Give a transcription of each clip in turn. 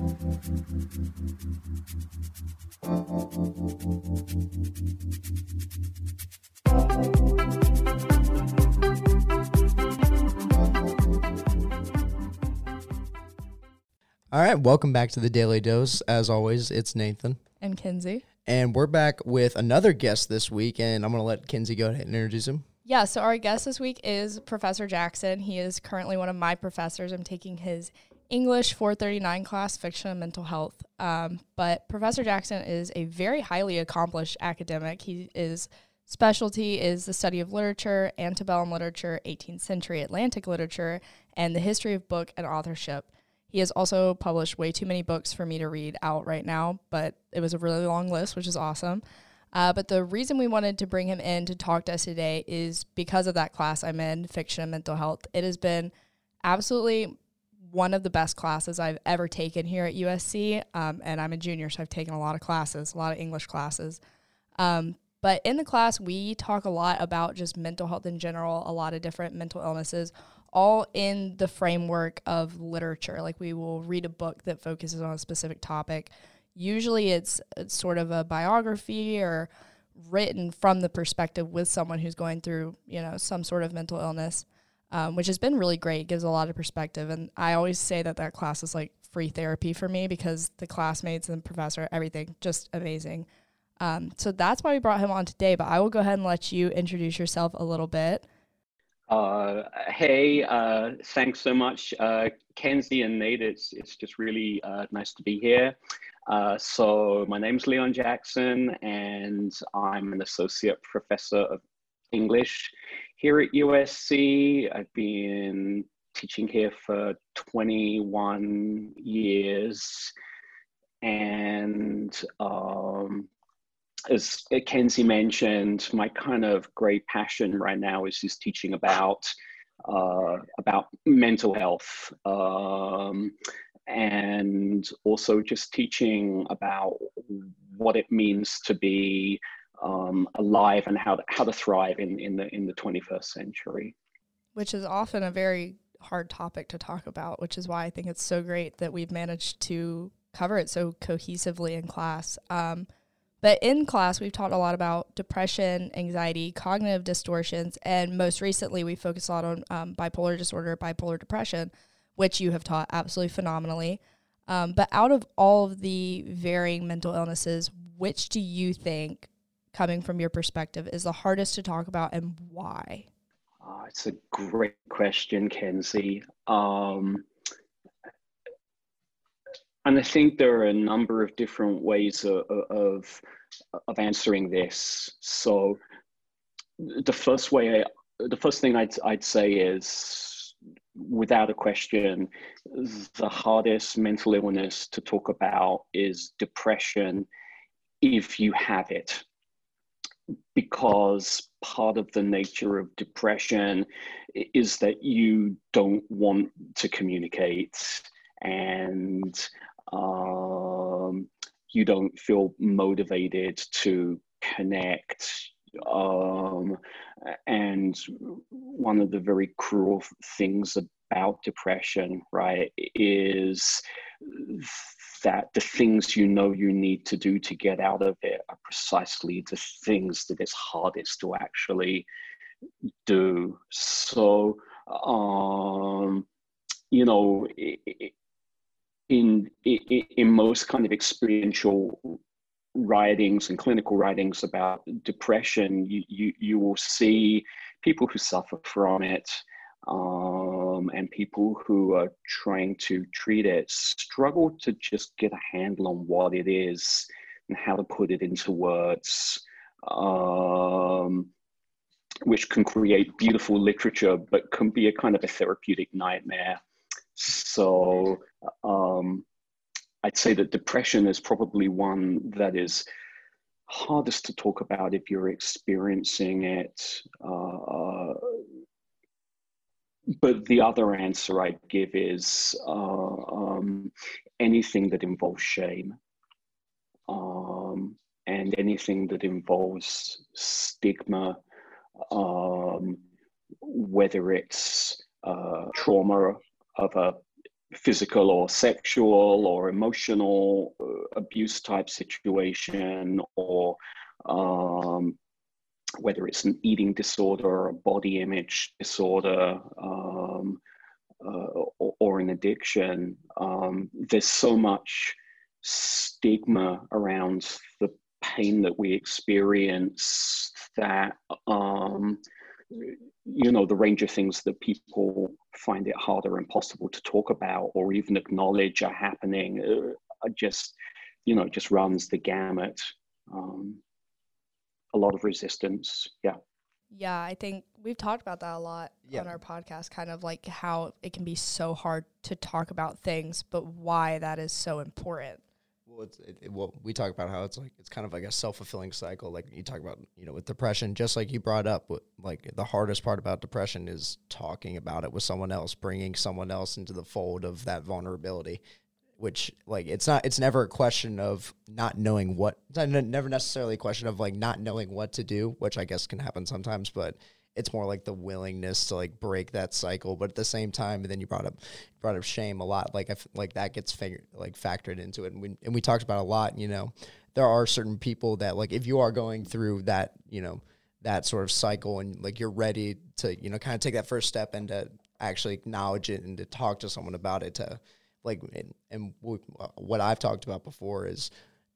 All right, welcome back to the Daily Dose. As always, it's Nathan. And Kenzie. And we're back with another guest this week, and I'm going to let Kenzie go ahead and introduce him. Yeah, so our guest this week is Professor Jackson. He is currently one of my professors. I'm taking his English 439 class, Fiction and Mental Health. Um, but Professor Jackson is a very highly accomplished academic. He is specialty is the study of literature, antebellum literature, 18th century Atlantic literature, and the history of book and authorship. He has also published way too many books for me to read out right now, but it was a really long list, which is awesome. Uh, but the reason we wanted to bring him in to talk to us today is because of that class I'm in, fiction and mental health. It has been absolutely one of the best classes I've ever taken here at USC. Um, and I'm a junior, so I've taken a lot of classes, a lot of English classes. Um, but in the class, we talk a lot about just mental health in general, a lot of different mental illnesses, all in the framework of literature. Like we will read a book that focuses on a specific topic. Usually it's, it's sort of a biography or written from the perspective with someone who's going through, you know, some sort of mental illness, um, which has been really great. Gives a lot of perspective. And I always say that that class is like free therapy for me because the classmates and the professor, everything, just amazing. Um, so that's why we brought him on today. But I will go ahead and let you introduce yourself a little bit. Uh, hey, uh, thanks so much, uh, Kenzie and Nate. It's, it's just really uh, nice to be here. Uh, so my name is Leon Jackson, and I'm an associate professor of English here at USC. I've been teaching here for 21 years, and um, as Kenzie mentioned, my kind of great passion right now is is teaching about uh, about mental health um, and also just teaching about what it means to be um, alive and how to, how to thrive in, in the in the 21st century. Which is often a very hard topic to talk about, which is why I think it's so great that we've managed to cover it so cohesively in class. Um, but in class, we've talked a lot about depression, anxiety, cognitive distortions, and most recently, we focused a lot on um, bipolar disorder, bipolar depression, which you have taught absolutely phenomenally. Um, but out of all of the varying mental illnesses, which do you think, coming from your perspective, is the hardest to talk about and why? Oh, it's a great question, Kenzie. Um, and I think there are a number of different ways of, of, of answering this. So the first way, I, the first thing I'd, I'd say is, without a question, the hardest mental illness to talk about is depression if you have it. Because part of the nature of depression is that you don't want to communicate and um, you don't feel motivated to connect. Um, and one of the very cruel things about depression, right, is that the things you know you need to do to get out of it are precisely the things that it's hardest to actually do. So, um, you know, in, in, in most kind of experiential writings and clinical writings about depression, you, you, you will see people who suffer from it um, and people who are trying to treat it struggle to just get a handle on what it is and how to put it into words, um, which can create beautiful literature but can be a kind of a therapeutic nightmare. So um, I'd say that depression is probably one that is hardest to talk about if you're experiencing it. Uh, but the other answer I'd give is uh, um, anything that involves shame um, and anything that involves stigma, um, whether it's uh, trauma of a physical or sexual or emotional uh, abuse type situation or um, whether it's an eating disorder or a body image disorder um, uh, or, or, an addiction, um, there's so much stigma around the pain that we experience that um, you know the range of things that people find it harder and impossible to talk about or even acknowledge are happening uh, just you know just runs the gamut. Um, a lot of resistance yeah yeah i think we've talked about that a lot yeah. on our podcast kind of like how it can be so hard to talk about things but why that is so important well, it's it, it, well, we talk about how it's like it's kind of like a self fulfilling cycle. Like you talk about, you know, with depression, just like you brought up, what, like the hardest part about depression is talking about it with someone else, bringing someone else into the fold of that vulnerability. Which like it's not, it's never a question of not knowing what. It's not, never necessarily a question of like not knowing what to do, which I guess can happen sometimes, but it's more like the willingness to like break that cycle but at the same time and then you brought up brought up shame a lot like if like that gets figured like factored into it and we and we talked about a lot you know there are certain people that like if you are going through that you know that sort of cycle and like you're ready to you know kind of take that first step and to actually acknowledge it and to talk to someone about it to like and, and what I've talked about before is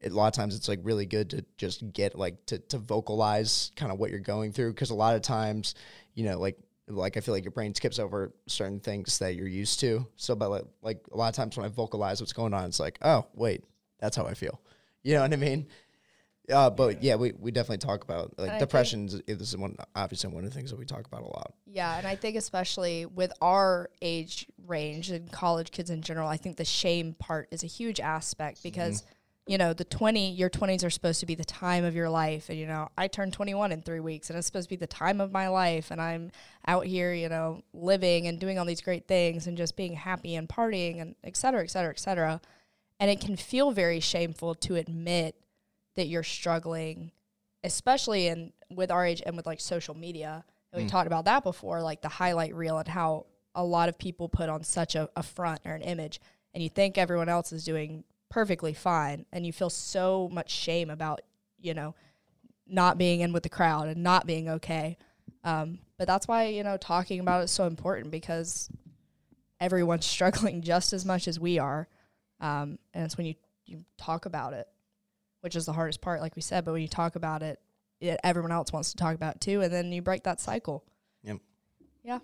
a lot of times it's like really good to just get like to, to vocalize kind of what you're going through because a lot of times you know like like I feel like your brain skips over certain things that you're used to. So, but like, like a lot of times when I vocalize what's going on, it's like, oh wait, that's how I feel. You know what I mean? Uh, but yeah, we, we definitely talk about like depression. This is one obviously one of the things that we talk about a lot. Yeah, and I think especially with our age range and college kids in general, I think the shame part is a huge aspect because. Mm-hmm you know, the 20, your 20s are supposed to be the time of your life. And, you know, I turned 21 in three weeks and it's supposed to be the time of my life. And I'm out here, you know, living and doing all these great things and just being happy and partying and et cetera, et cetera, et cetera. And it can feel very shameful to admit that you're struggling, especially in with our age and with like social media. And we mm. talked about that before, like the highlight reel and how a lot of people put on such a, a front or an image and you think everyone else is doing perfectly fine and you feel so much shame about you know not being in with the crowd and not being okay. Um, but that's why you know talking about it is so important because everyone's struggling just as much as we are um, and it's when you, you talk about it which is the hardest part like we said but when you talk about it, it everyone else wants to talk about it too and then you break that cycle. Yep. Yeah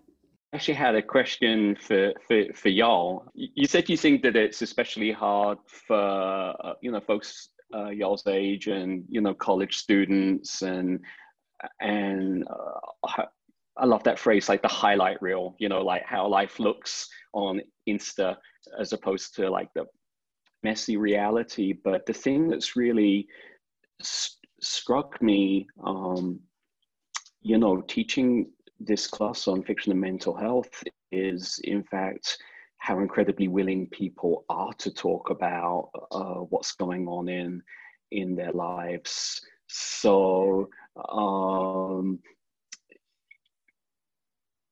actually had a question for, for, for y'all. You said you think that it's especially hard for uh, you know folks uh, y'all's age and you know college students and and uh, I love that phrase like the highlight reel. You know, like how life looks on Insta as opposed to like the messy reality. But the thing that's really st- struck me, um, you know, teaching this class on fiction and mental health is, in fact, how incredibly willing people are to talk about uh, what's going on in in their lives. So um,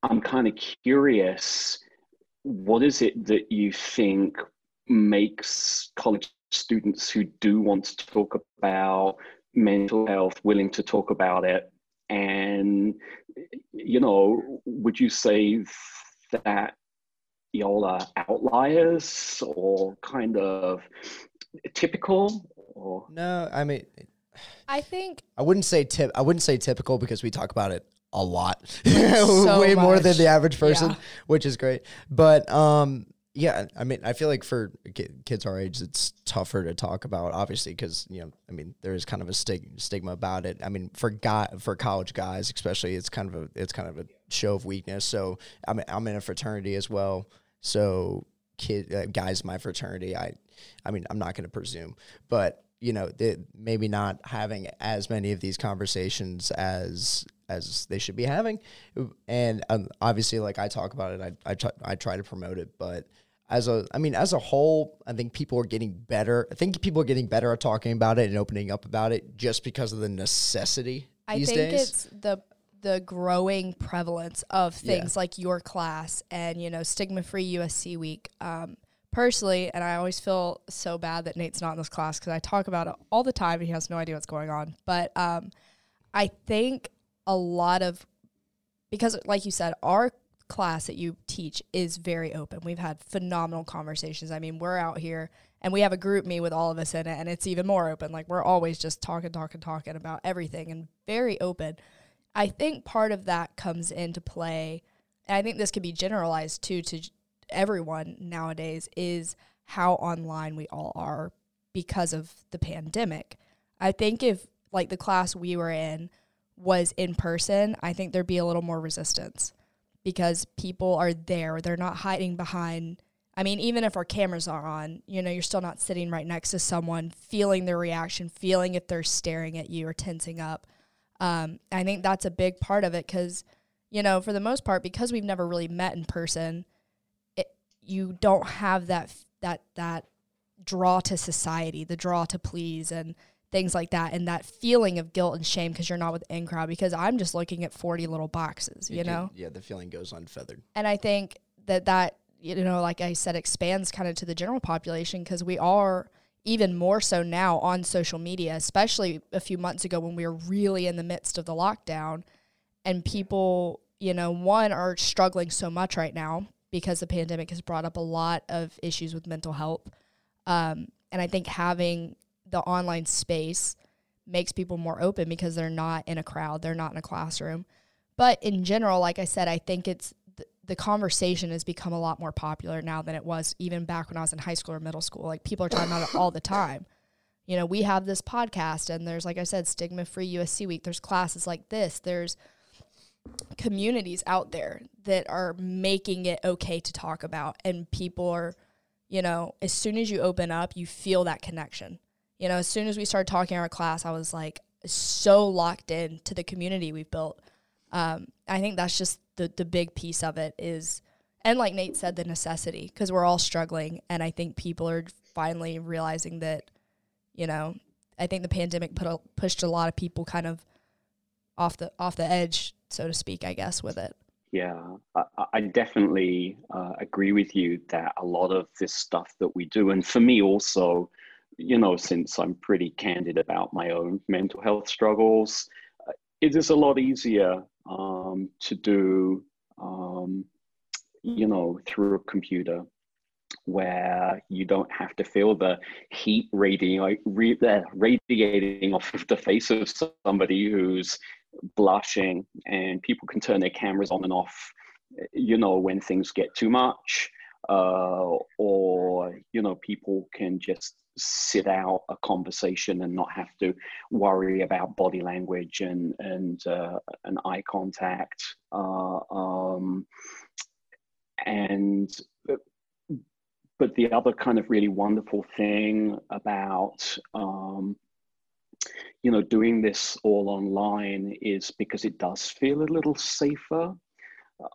I'm kind of curious. What is it that you think makes college students who do want to talk about mental health willing to talk about it and you know, would you say that y'all are outliers or kind of typical? Or? No, I mean, I think I wouldn't say tip. I wouldn't say typical because we talk about it a lot, so way much. more than the average person, yeah. which is great. But um, yeah, I mean, I feel like for kids our age, it's tougher to talk about, obviously, because you know, I mean, there is kind of a stig- stigma about it. I mean, for guy for college guys, especially, it's kind of a it's kind of a show of weakness. So I'm I'm in a fraternity as well. So kid uh, guys, my fraternity, I, I mean, I'm not going to presume, but you know, maybe not having as many of these conversations as as they should be having, and um, obviously, like I talk about it, I I I try to promote it, but as a I mean as a whole, I think people are getting better. I think people are getting better at talking about it and opening up about it just because of the necessity I think days. it's the the growing prevalence of things yeah. like your class and you know stigma free USC week. Um, personally, and I always feel so bad that Nate's not in this class because I talk about it all the time and he has no idea what's going on. But um, I think a lot of, because like you said, our class that you teach is very open. We've had phenomenal conversations. I mean, we're out here and we have a GroupMe with all of us in it, and it's even more open. Like, we're always just talking, talking, talking about everything and very open. I think part of that comes into play, and I think this could be generalized too to everyone nowadays, is how online we all are because of the pandemic. I think if, like, the class we were in was in person, I think there'd be a little more resistance because people are there. They're not hiding behind. I mean, even if our cameras are on, you know, you're still not sitting right next to someone, feeling their reaction, feeling if they're staring at you or tensing up. Um, I think that's a big part of it because, you know, for the most part, because we've never really met in person, it, you don't have that that that draw to society, the draw to please, and things like that, and that feeling of guilt and shame because you're not with in crowd. Because I'm just looking at 40 little boxes, you, You know. yeah, the feeling goes unfeathered. And I think that that you know, like I said, expands kind of to the general population because we are even more so now on social media, especially a few months ago when we were really in the midst of the lockdown and people, you know, one are struggling so much right now because the pandemic has brought up a lot of issues with mental health. Um, and I think having the online space makes people more open because they're not in a crowd, they're not in a classroom. But in general, like I said, I think it's th- the conversation has become a lot more popular now than it was even back when I was in high school or middle school. Like people are talking about it all the time. You know, we have this podcast and there's like I said, stigma free USC week. There's classes like this. There's communities out there that are making it okay to talk about and people are, you know, as soon as you open up, you feel that connection. You know, as soon as we started talking our class, I was like so locked in to the community we've built. Um, I think that's just the the big piece of it is, and like Nate said, the necessity because we're all struggling, and I think people are finally realizing that, you know, I think the pandemic put a, pushed a lot of people kind of off the off the edge, so to speak, I guess, with it. Yeah, I, I definitely uh, agree with you that a lot of this stuff that we do, and for me also, you know, since I'm pretty candid about my own mental health struggles, uh, it is a lot easier um, to do, um, you know, through a computer where you don't have to feel the heat radiating, radiating off of the face of somebody who's blushing and people can turn their cameras on and off you know when things get too much uh, or you know people can just sit out a conversation and not have to worry about body language and and uh, eye contact uh, um, and but the other kind of really wonderful thing about um, you know, doing this all online is because it does feel a little safer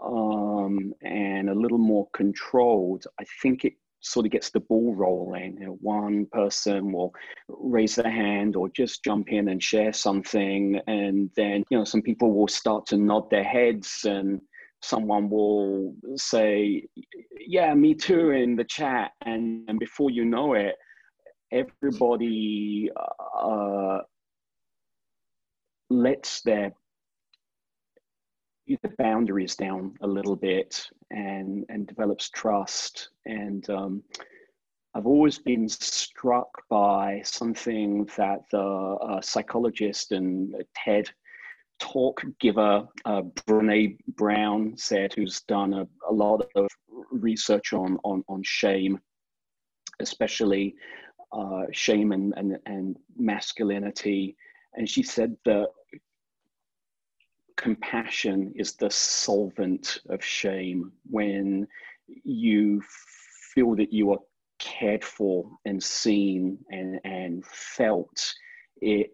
um, and a little more controlled. I think it sort of gets the ball rolling. You know, one person will raise their hand or just jump in and share something, and then you know some people will start to nod their heads and someone will say yeah me too in the chat and, and before you know it everybody uh, lets their the boundaries down a little bit and and develops trust and um, I've always been struck by something that the uh, psychologist and TED talk giver uh, Brene Brown said, who's done a, a lot of research on on, on shame, especially uh, shame and, and, and masculinity. And she said that compassion is the solvent of shame. When you feel that you are cared for and seen and, and felt it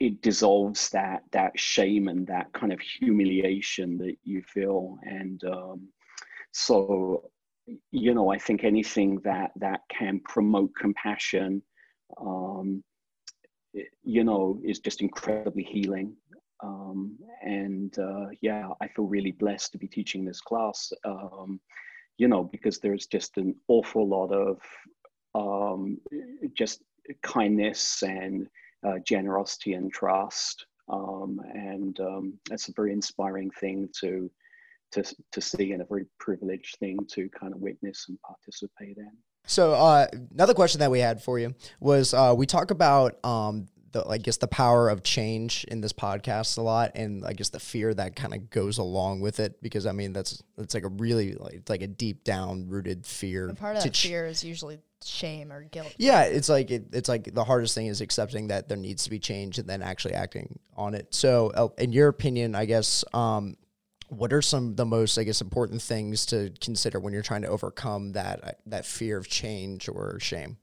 it dissolves that that shame and that kind of humiliation that you feel. And um, so you know i think anything that that can promote compassion um, you know is just incredibly healing um, and uh, yeah i feel really blessed to be teaching this class um, you know, because there's just an awful lot of um, just kindness and uh, generosity and trust. Um, and um, that's a very inspiring thing to, to, to see and a very privileged thing to kind of witness and participate in. So uh, another question that we had for you was uh, we talk about um, the I guess the power of change in this podcast a lot, and I guess the fear that kind of goes along with it because I mean that's that's like a really like it's like a deep down rooted fear. And part of that ch- fear is usually shame or guilt. Yeah, it's like it, it's like the hardest thing is accepting that there needs to be change and then actually acting on it. So, uh, in your opinion, I guess um, what are some the most i guess important things to consider when you're trying to overcome that that fear of change or shame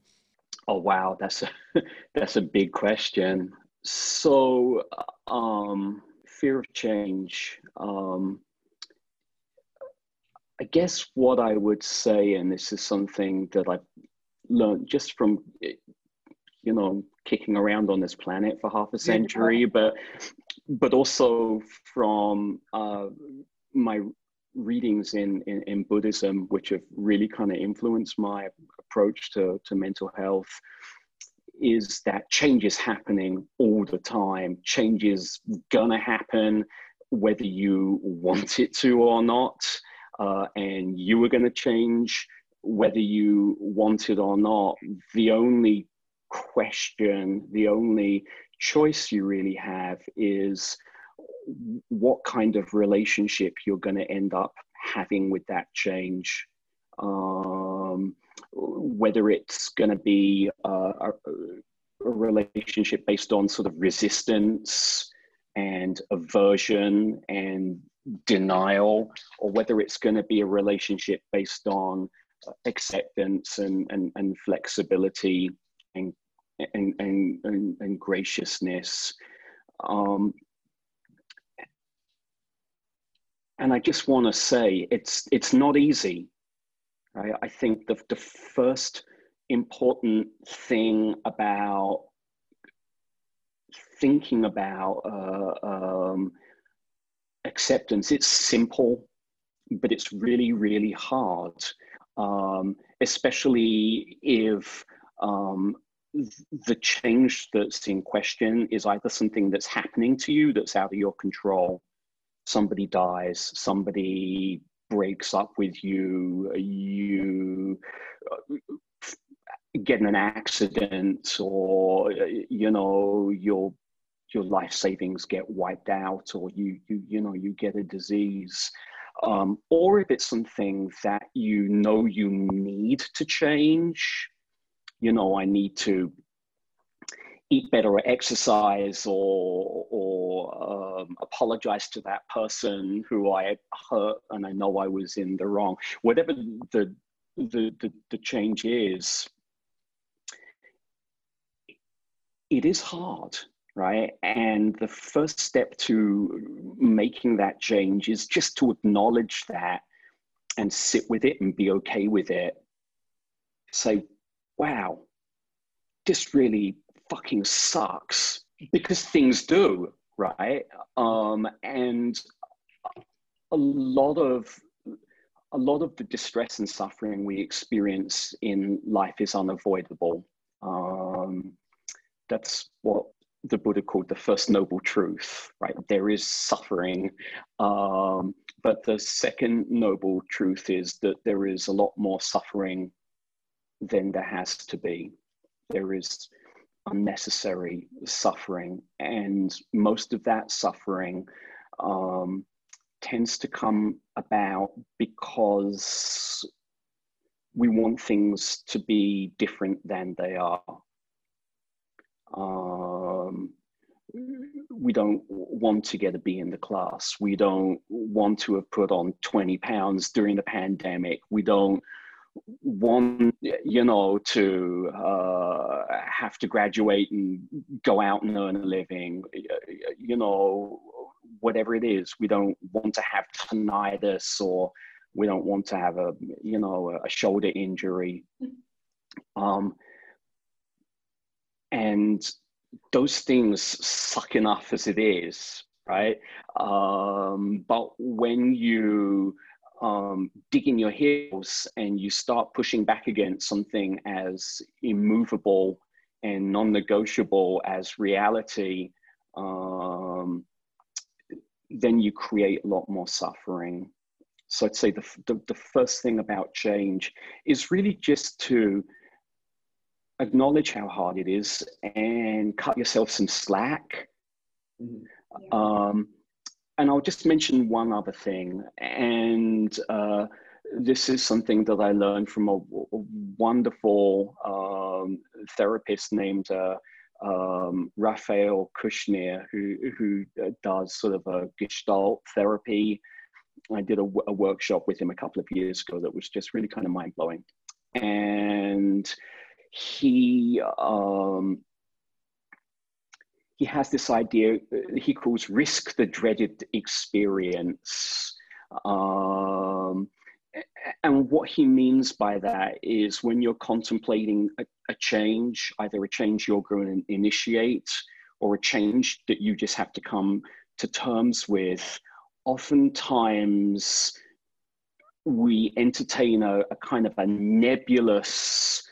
oh wow that's a that's a big question. So um fear of change um i guess what i would say and this is something that i've learned just from you know kicking around on this planet for half a century but but also from uh, my readings in, in, in, Buddhism, which have really kind of influenced my approach to, to mental health, is that change is happening all the time. Change is gonna happen whether you want it to or not. Uh, and you are gonna change whether you want it or not. The only question, the only choice you really have is what kind of relationship you're going to end up having with that change. Um, whether it's going to be a, a, a, relationship based on sort of resistance and aversion and denial, or whether it's going to be a relationship based on acceptance and, and, and flexibility and, and, and, and, and graciousness. Um, and I just want to say it's it's not easy. I think the the first important thing about thinking about uh, um, acceptance it's simple but it's really really hard um, especially if um, the change that's in question is either something that's happening to you that's out of your control somebody dies, somebody breaks up with you, you uh, get in an accident, or you know your your life savings get wiped out, or you you you know you get a disease. Um, or if it's something that you know you need to change, you know, I need to eat better or exercise or or um, apologize to that person who I hurt and I know I was in the wrong. Whatever the the the, the change is, it is hard, right? And the first step to making that change is just to acknowledge that and sit with it and be okay with it. Say, wow, this really fucking sucks because things do, right? Um, and a lot of a lot of the distress and suffering we experience in life is unavoidable. Um, that's what the Buddha called the first noble truth, right? There is suffering. Um, but the second noble truth is that there is a lot more suffering than there has to be. There is unnecessary suffering. And most of that suffering um, tends to come about because we want things to be different than they are. Um, we don't want to get a B in the class. We don't want to have put on 20 pounds during the pandemic. We don't want you know to uh, have to graduate and go out and earn a living you know whatever it is we don't want to have tinnitus or we don't want to have a you know a shoulder injury. Um, and those things suck enough as it is right? Um, but when you um, dig in your heels and you start pushing back against something as immovable and non-negotiable as reality, um, then you create a lot more suffering. So I'd say the, the, the first thing about change is really just to acknowledge how hard it is and cut yourself some slack. Mm-hmm. Um, and I'll just mention one other thing, and uh, this is something that I learned from a, a wonderful um, therapist named uh, um, Raphael Cushnir, who who uh, does sort of a Gestalt therapy. I did a, a workshop with him a couple of years ago that was just really kind of mind blowing, and he um, he has this idea he calls risk the dreaded experience. Um, and what he means by that is when you're contemplating a, a change, either a change you're going to initiate or a change that you just have to come to terms with, oftentimes we entertain a, a kind of a nebulous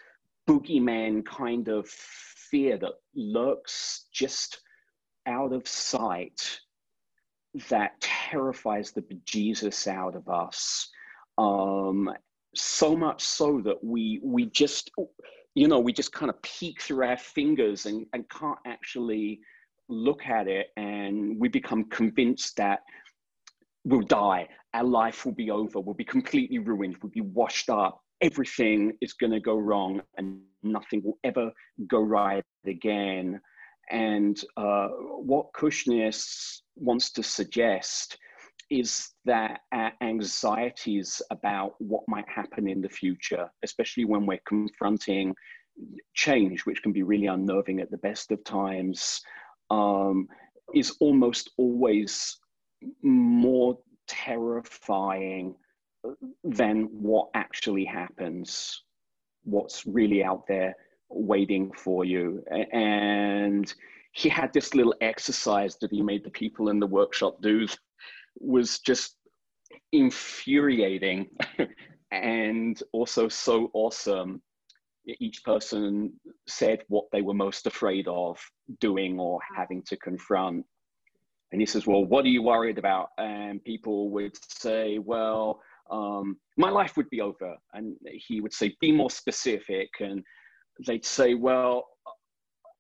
boogeyman kind of fear that lurks just out of sight that terrifies the bejesus out of us. Um, so much so that we we just you know we just kind of peek through our fingers and, and can't actually look at it. And we become convinced that we'll die. Our life will be over. We'll be completely ruined. We'll be washed up everything is going to go wrong and nothing will ever go right again. And uh, what Cushnir wants to suggest is that our anxieties about what might happen in the future, especially when we're confronting change, which can be really unnerving at the best of times, um, is almost always more terrifying than what actually happens, what's really out there waiting for you. And he had this little exercise that he made the people in the workshop do was just infuriating and also so awesome. Each person said what they were most afraid of doing or having to confront. And he says, Well, what are you worried about? And people would say, Well, um, my life would be over. And he would say, be more specific. And they'd say, well,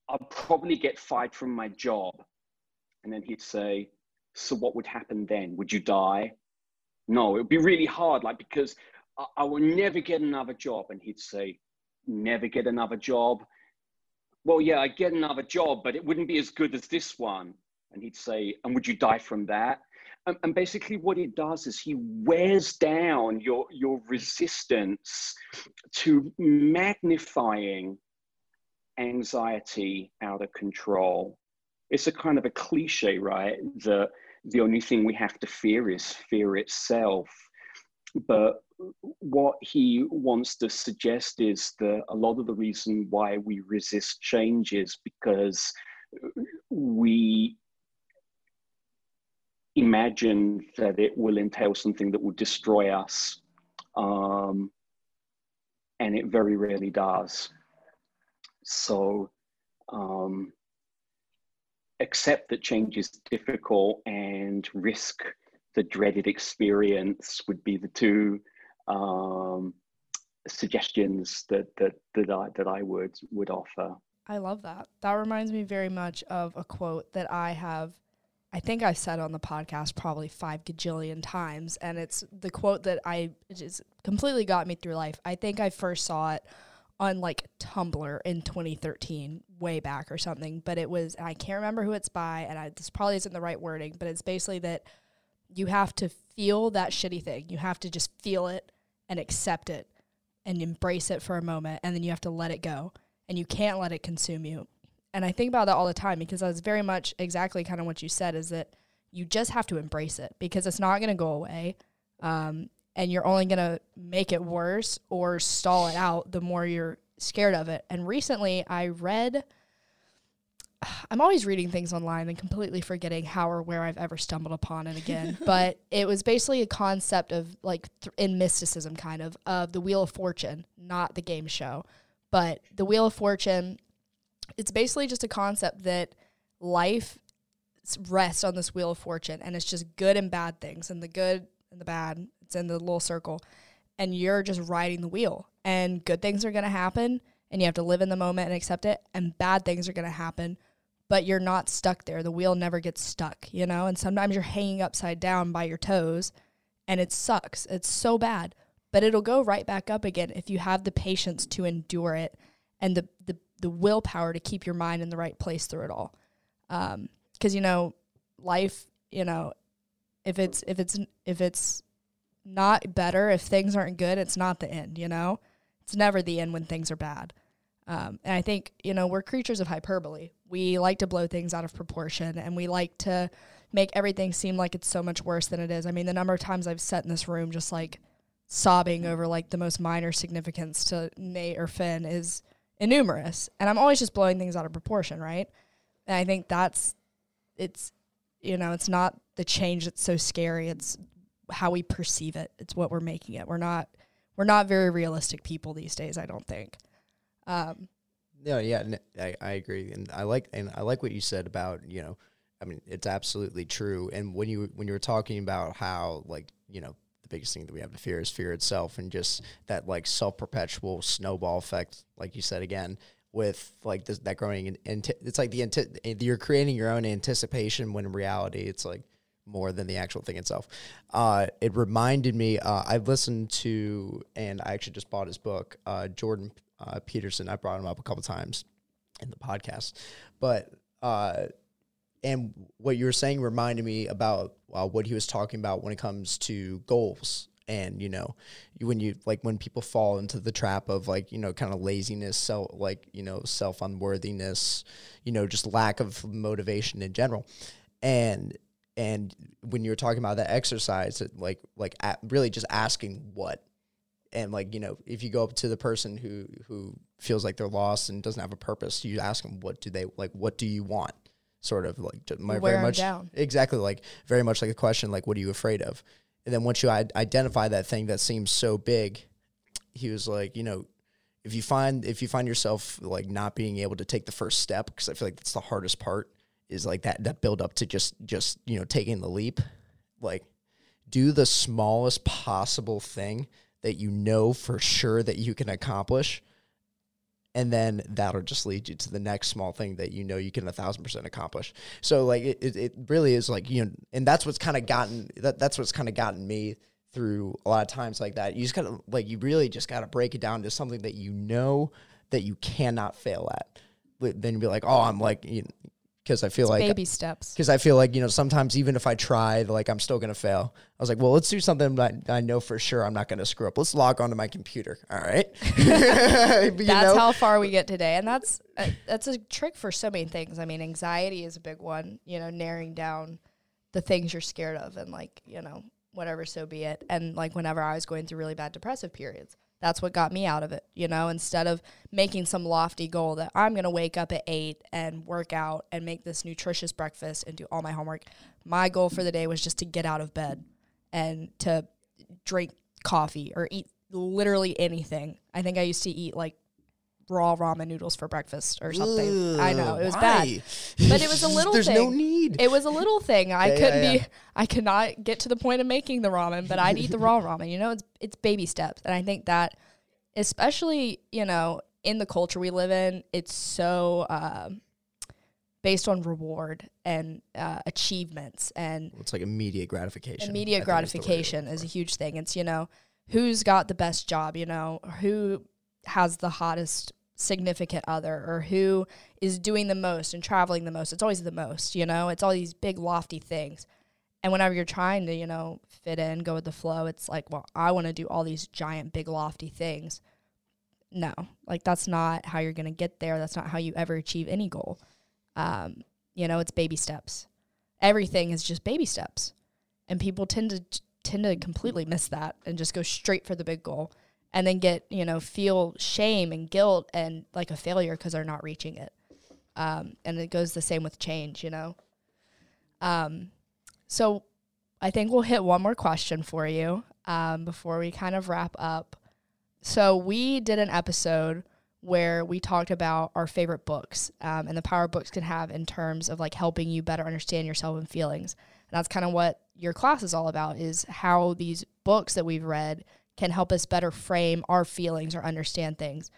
I'll probably get fired from my job. And then he'd say, so what would happen then? Would you die? No, it would be really hard, like, because I, I will never get another job. And he'd say, never get another job. Well, yeah, I get another job, but it wouldn't be as good as this one. And he'd say, and would you die from that? And, basically, what it does is he wears down your, your resistance to magnifying anxiety out of control. It's a kind of a cliche, right? that the only thing we have to fear is fear itself. But what he wants to suggest is that a lot of the reason why we resist change is because we imagine that it will entail something that will destroy us. Um, and it very rarely does. So um, accept that change is difficult and risk the dreaded experience would be the two um, suggestions that, that, that, I, that I would, would offer. I love that. That reminds me very much of a quote that I have I think I've said on the podcast probably five gajillion times, and it's the quote that I just completely got me through life. I think I first saw it on like Tumblr in 2013, way back or something, but it was I can't remember who it's by, and I, this probably isn't the right wording, but it's basically that you have to feel that shitty thing. You have to just feel it and accept it and embrace it for a moment, and then you have to let it go, and you can't let it consume you and I think about that all the time because that's very much exactly kind of what you said is that you just have to embrace it because it's not going to go away. Um, and you're only going to make it worse or stall it out the more you're scared of it. And recently I read I'm always reading things online and completely forgetting how or where I've ever stumbled upon it again. but it was basically a concept of like th- in mysticism, kind of, of the Wheel of Fortune, not the game show, but the Wheel of Fortune. It's basically just a concept that life rests on this Wheel of Fortune and it's just good and bad things, and the good and the bad, it's in the little circle, and you're just riding the wheel, and good things are going to happen. And you have to live in the moment and accept it, and bad things are going to happen but you're not stuck there. The wheel never gets stuck, you know? And sometimes you're hanging upside down by your toes and it sucks. It's so bad, but it'll go right back up again if you have the patience to endure it and the, the, the willpower to keep your mind in the right place through it all. Um, cause you know, life, you know, if it's, if it's, if it's not better, if things aren't good, it's not the end, you know? It's never the end when things are bad. Um, and I think, you know, we're creatures of hyperbole. We like to blow things out of proportion and we like to make everything seem like it's so much worse than it is. I mean, the number of times I've sat in this room just like sobbing over like the most minor significance to Nate or Finn is innumerous. And I'm always just blowing things out of proportion, right? And I think that's, it's, you know, it's not the change that's so scary. It's how we perceive it. It's what we're making it. We're not, we're not very realistic people these days, I don't think. Um, no, yeah, I, I agree, and I like and I like what you said about you know, I mean, it's absolutely true. And when you when you were talking about how like you know biggest thing that we have to fear is fear itself, and just that like self perpetual snowball effect, like you said again, with like this, that growing and it's like the anti- you're creating your own anticipation when in reality it's like more than the actual thing itself. Uh, it reminded me. Uh, I've listened to and I actually just bought his book, uh, Jordan uh, Peterson. I brought him up a couple times in the podcast, but uh, and what you were saying reminded me about uh, what he was talking about when it comes to goals. And you know, when you like when people fall into the trap of like you know kind of laziness, self like you know self unworthiness, you know just lack of motivation in general, and and when you're talking about that exercise, like like really just asking what. And like you know if you go up to the person who who feels like they're lost and doesn't have a purpose you ask them what do they like what do you want sort of like my Wear very much down. exactly like very much like a question like what are you afraid of and then once you identify that thing that seems so big he was like you know if you find if you find yourself like not being able to take the first step because i feel like that's the hardest part is like that that build up to just just you know taking the leap like do the smallest possible thing that you know for sure that you can accomplish and then that'll just lead you to the next small thing that you know you can a thousand percent accomplish. So like it, it, really is like you know and that's what's kind of gotten that that's what's kind of gotten me through a lot of times like that. You just gotta like you really just gotta break it down to something that you know that you cannot fail at. Then be like oh i'm like you know, because I feel it's like baby steps. Because I feel like you know sometimes even if I try, like I'm still gonna fail. I was like, well, let's do something that I know for sure I'm not gonna screw up. Let's log onto my computer. All right. that's know? how far we get today, and that's a, that's a trick for so many things. I mean, anxiety is a big one. You know, narrowing down the things you're scared of, and like you know whatever, so be it. And like whenever I was going through really bad depressive periods, that's what got me out of it, you know, instead of making some lofty goal that I'm going to wake up at 8 and work out and make this nutritious breakfast and do all my homework. My goal for the day was just to get out of bed and to drink coffee or eat literally anything. I think I used to eat like raw ramen noodles for breakfast or something. Ugh, I know it was why? bad, but it was a little. There's thing. no need. It was a little thing. I yeah, couldn't yeah, yeah. be. I cannot get to the point of making the ramen, but I'd eat the raw ramen. You know, it's it's baby steps, and I think that, especially you know, in the culture we live in, it's so. Uh, based on reward and uh, achievements and it's like immediate gratification immediate gratification is, is a huge thing it's you know who's got the best job you know who has the hottest significant other or who is doing the most and traveling the most. It's always the most, you know? It's all these big lofty things. And whenever you're trying to, you know, fit in, go with the flow, it's like, well, I want to do all these giant, big, lofty things. No, like that's not how you're going to get there. That's not how you ever achieve any goal. Um, you know, it's baby steps. Everything is just baby steps. And people tend to tend to completely miss that and just go straight for the big goal and then get you know feel shame and guilt and like a failure because they're not reaching it Um, and it goes the same with change, you know. Um, so I think we'll hit one more question for you um, before we kind of wrap up. So we did an episode where we talked about our favorite books um, and the power books can have in terms of like helping you better understand yourself and feelings. And that's kind of what your class is all about is how these books that we've read can help us better frame our feelings or understand things.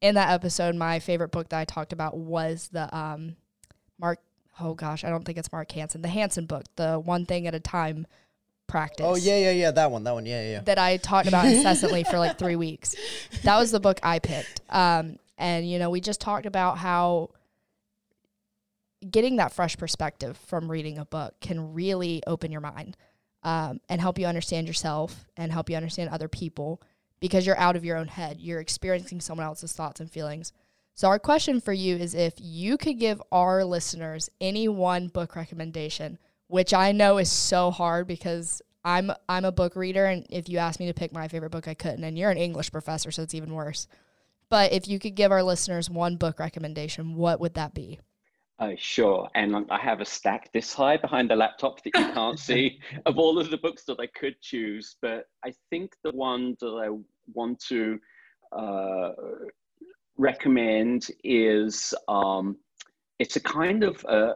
In that episode, my favorite book that I talked about was the um, Mark. Oh gosh, I don't think it's Mark Hansen. The Hansen book, the one thing at a time practice. Oh yeah, yeah, yeah. That one, that one. Yeah, yeah. That I talked about incessantly for like three weeks. That was the book I picked. Um, and you know, we just talked about how getting that fresh perspective from reading a book can really open your mind um, and help you understand yourself and help you understand other people because you're out of your own head. You're experiencing someone else's thoughts and feelings. So, our question for you is if you could give our listeners any one book recommendation, which I know is so hard because I'm I'm a book reader and if you asked me to pick my favorite book I couldn't and you're an English professor so it's even worse. But if you could give our listeners one book recommendation, what would that be? Uh, sure. And I have a stack this high behind the laptop that you can't see of all of the books that I could choose. But I think the one that I want to uh, recommend is um, it's a kind of uh,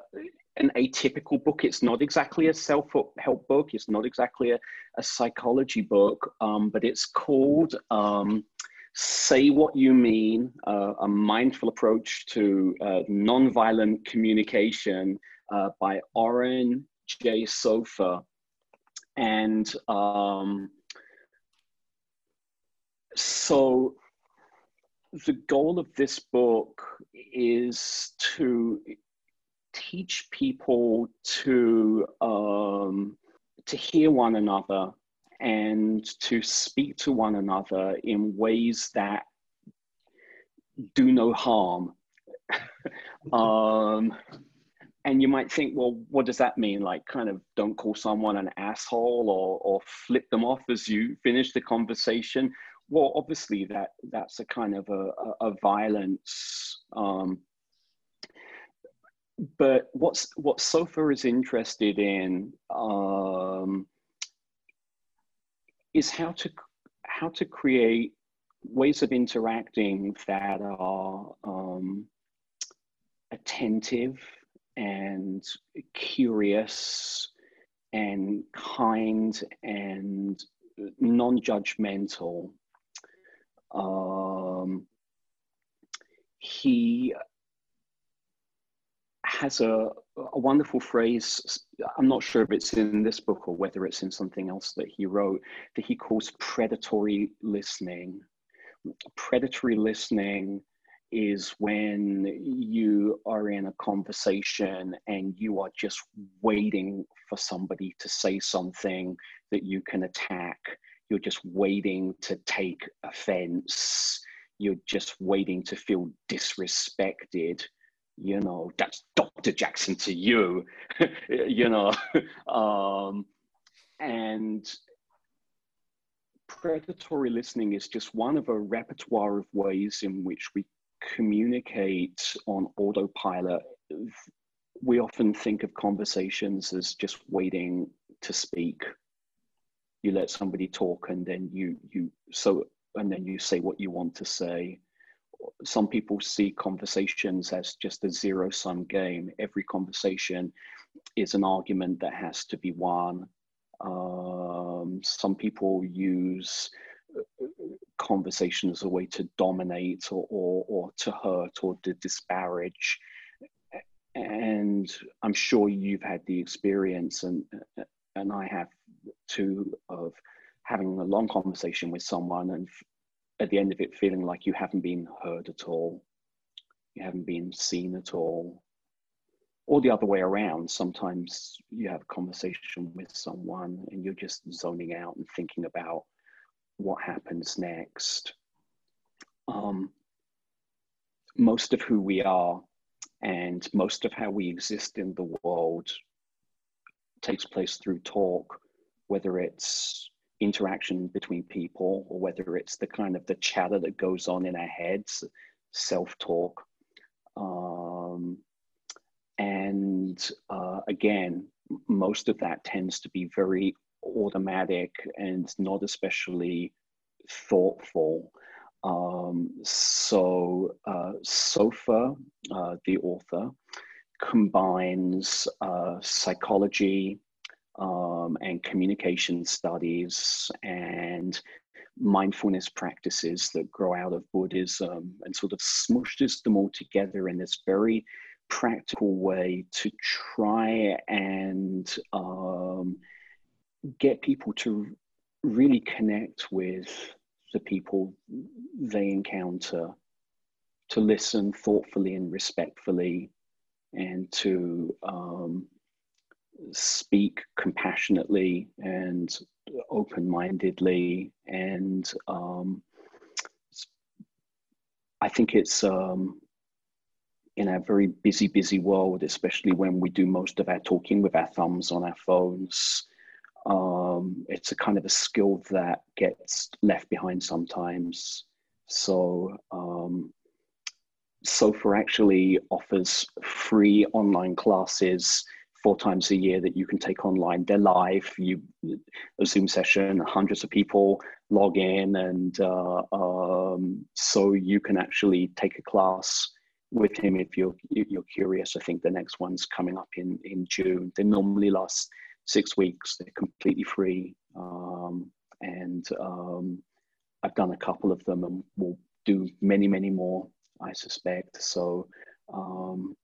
an atypical book. It's not exactly a self help book, it's not exactly a, a psychology book, um, but it's called. Um, Say What You Mean, uh, a mindful approach to uh, nonviolent communication uh, by Oren Jay Sofer. And um, so the goal of this book is to teach people to um, to hear one another and to speak to one another in ways that do no harm. um, and you might think, well, what does that mean? Like, kind of don't call someone an asshole or, or flip them off as you finish the conversation. Well, obviously, that that's a kind of a, a, a violence. Um, but what's what Sofer is interested in um, is how to how to create ways of interacting that are um, attentive and curious and kind and non-judgmental. Um, he has a, a wonderful phrase. I'm not sure if it's in this book or whether it's in something else that he wrote that he calls predatory listening. Predatory listening is when you are in a conversation and you are just waiting for somebody to say something that you can attack. You're just waiting to take offense. You're just waiting to feel disrespected you know, that's Dr. Jackson to you, you know. um, and predatory listening is just one of a repertoire of ways in which we communicate on autopilot. We often think of conversations as just waiting to speak. You let somebody talk and then you you so and then you say what you want to say some people see conversations as just a zero sum game. Every conversation is an argument that has to be won. Um, some people use uh, conversation as a way to dominate or, or, or to hurt or to disparage. And I'm sure you've had the experience, and, and I have too, of having a long conversation with someone and at the end of it feeling like you haven't been heard at all, you haven't been seen at all, or the other way around. Sometimes you have a conversation with someone and you're just zoning out and thinking about what happens next. Um, most of who we are and most of how we exist in the world takes place through talk, whether it's interaction between people or whether it's the kind of the chatter that goes on in our heads self-talk um, and uh, again, most of that tends to be very automatic and not especially thoughtful. Um, so, uh, Sofer, uh, the author, combines uh, psychology um, and communication studies and mindfulness practices that grow out of Buddhism and sort of smushes them all together in this very practical way to try and um, get people to really connect with the people they encounter, to listen thoughtfully and respectfully, and to um, speak compassionately and open mindedly. And um, I think it's um, in a very busy, busy world, especially when we do most of our talking with our thumbs on our phones. Um, it's a kind of a skill that gets left behind sometimes. So, um, Sofer actually offers free online classes four times a year that you can take online. They're live. You a Zoom session, hundreds of people log in, and uh, um, so you can actually take a class with him if you're you're curious. I think the next one's coming up in in June. They normally last six weeks. They're completely free, um, and um, I've done a couple of them, and we'll do many many more. I suspect. So um,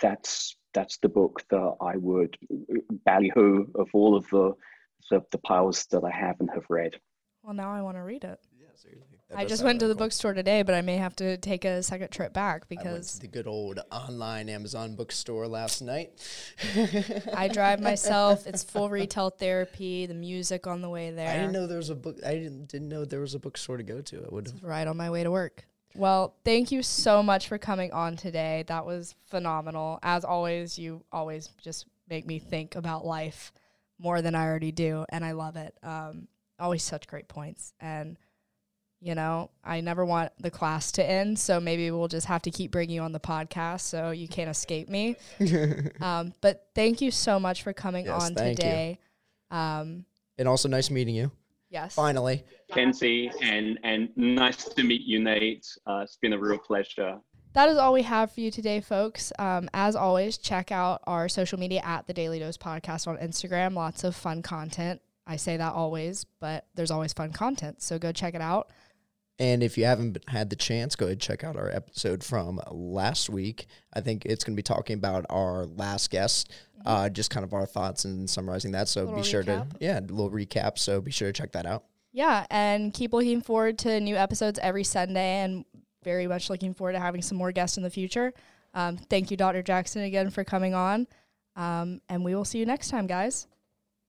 that's that's the book that I would ballyhoo of all of the, the the piles that I have and have read. Well, now I want to read it. Yeah, seriously. I just went to the cool. bookstore today, but I may have to take a second trip back because the good old online Amazon bookstore last night. I drive myself. It's full retail therapy. The music on the way there. I didn't know there was a book. I didn't didn't know there was a bookstore to go to. I would right on my way to work. Well, thank you so much for coming on today. That was phenomenal. As always, you always just make me think about life more than I already do, and I love it. Um, always such great points. And, you know, I never want the class to end, so maybe we'll just have to keep bringing you on the podcast so you can't escape me. um, but thank you so much for coming yes, on today. Um, and also nice meeting you. Yes. Finally. Kenzie, and, and nice to meet you, Nate. Uh, it's been a real pleasure. That is all we have for you today, folks. Um, as always, check out our social media at the Daily Dose Podcast on Instagram. Lots of fun content. I say that always, but there's always fun content. So go check it out. And if you haven't had the chance, go ahead and check out our episode from last week. I think it's going to be talking about our last guest, mm-hmm. uh, just kind of our thoughts and summarizing that. So be sure recap. to, yeah, a little recap. So be sure to check that out. Yeah. And keep looking forward to new episodes every Sunday and very much looking forward to having some more guests in the future. Um, thank you, Dr. Jackson, again for coming on. Um, and we will see you next time, guys.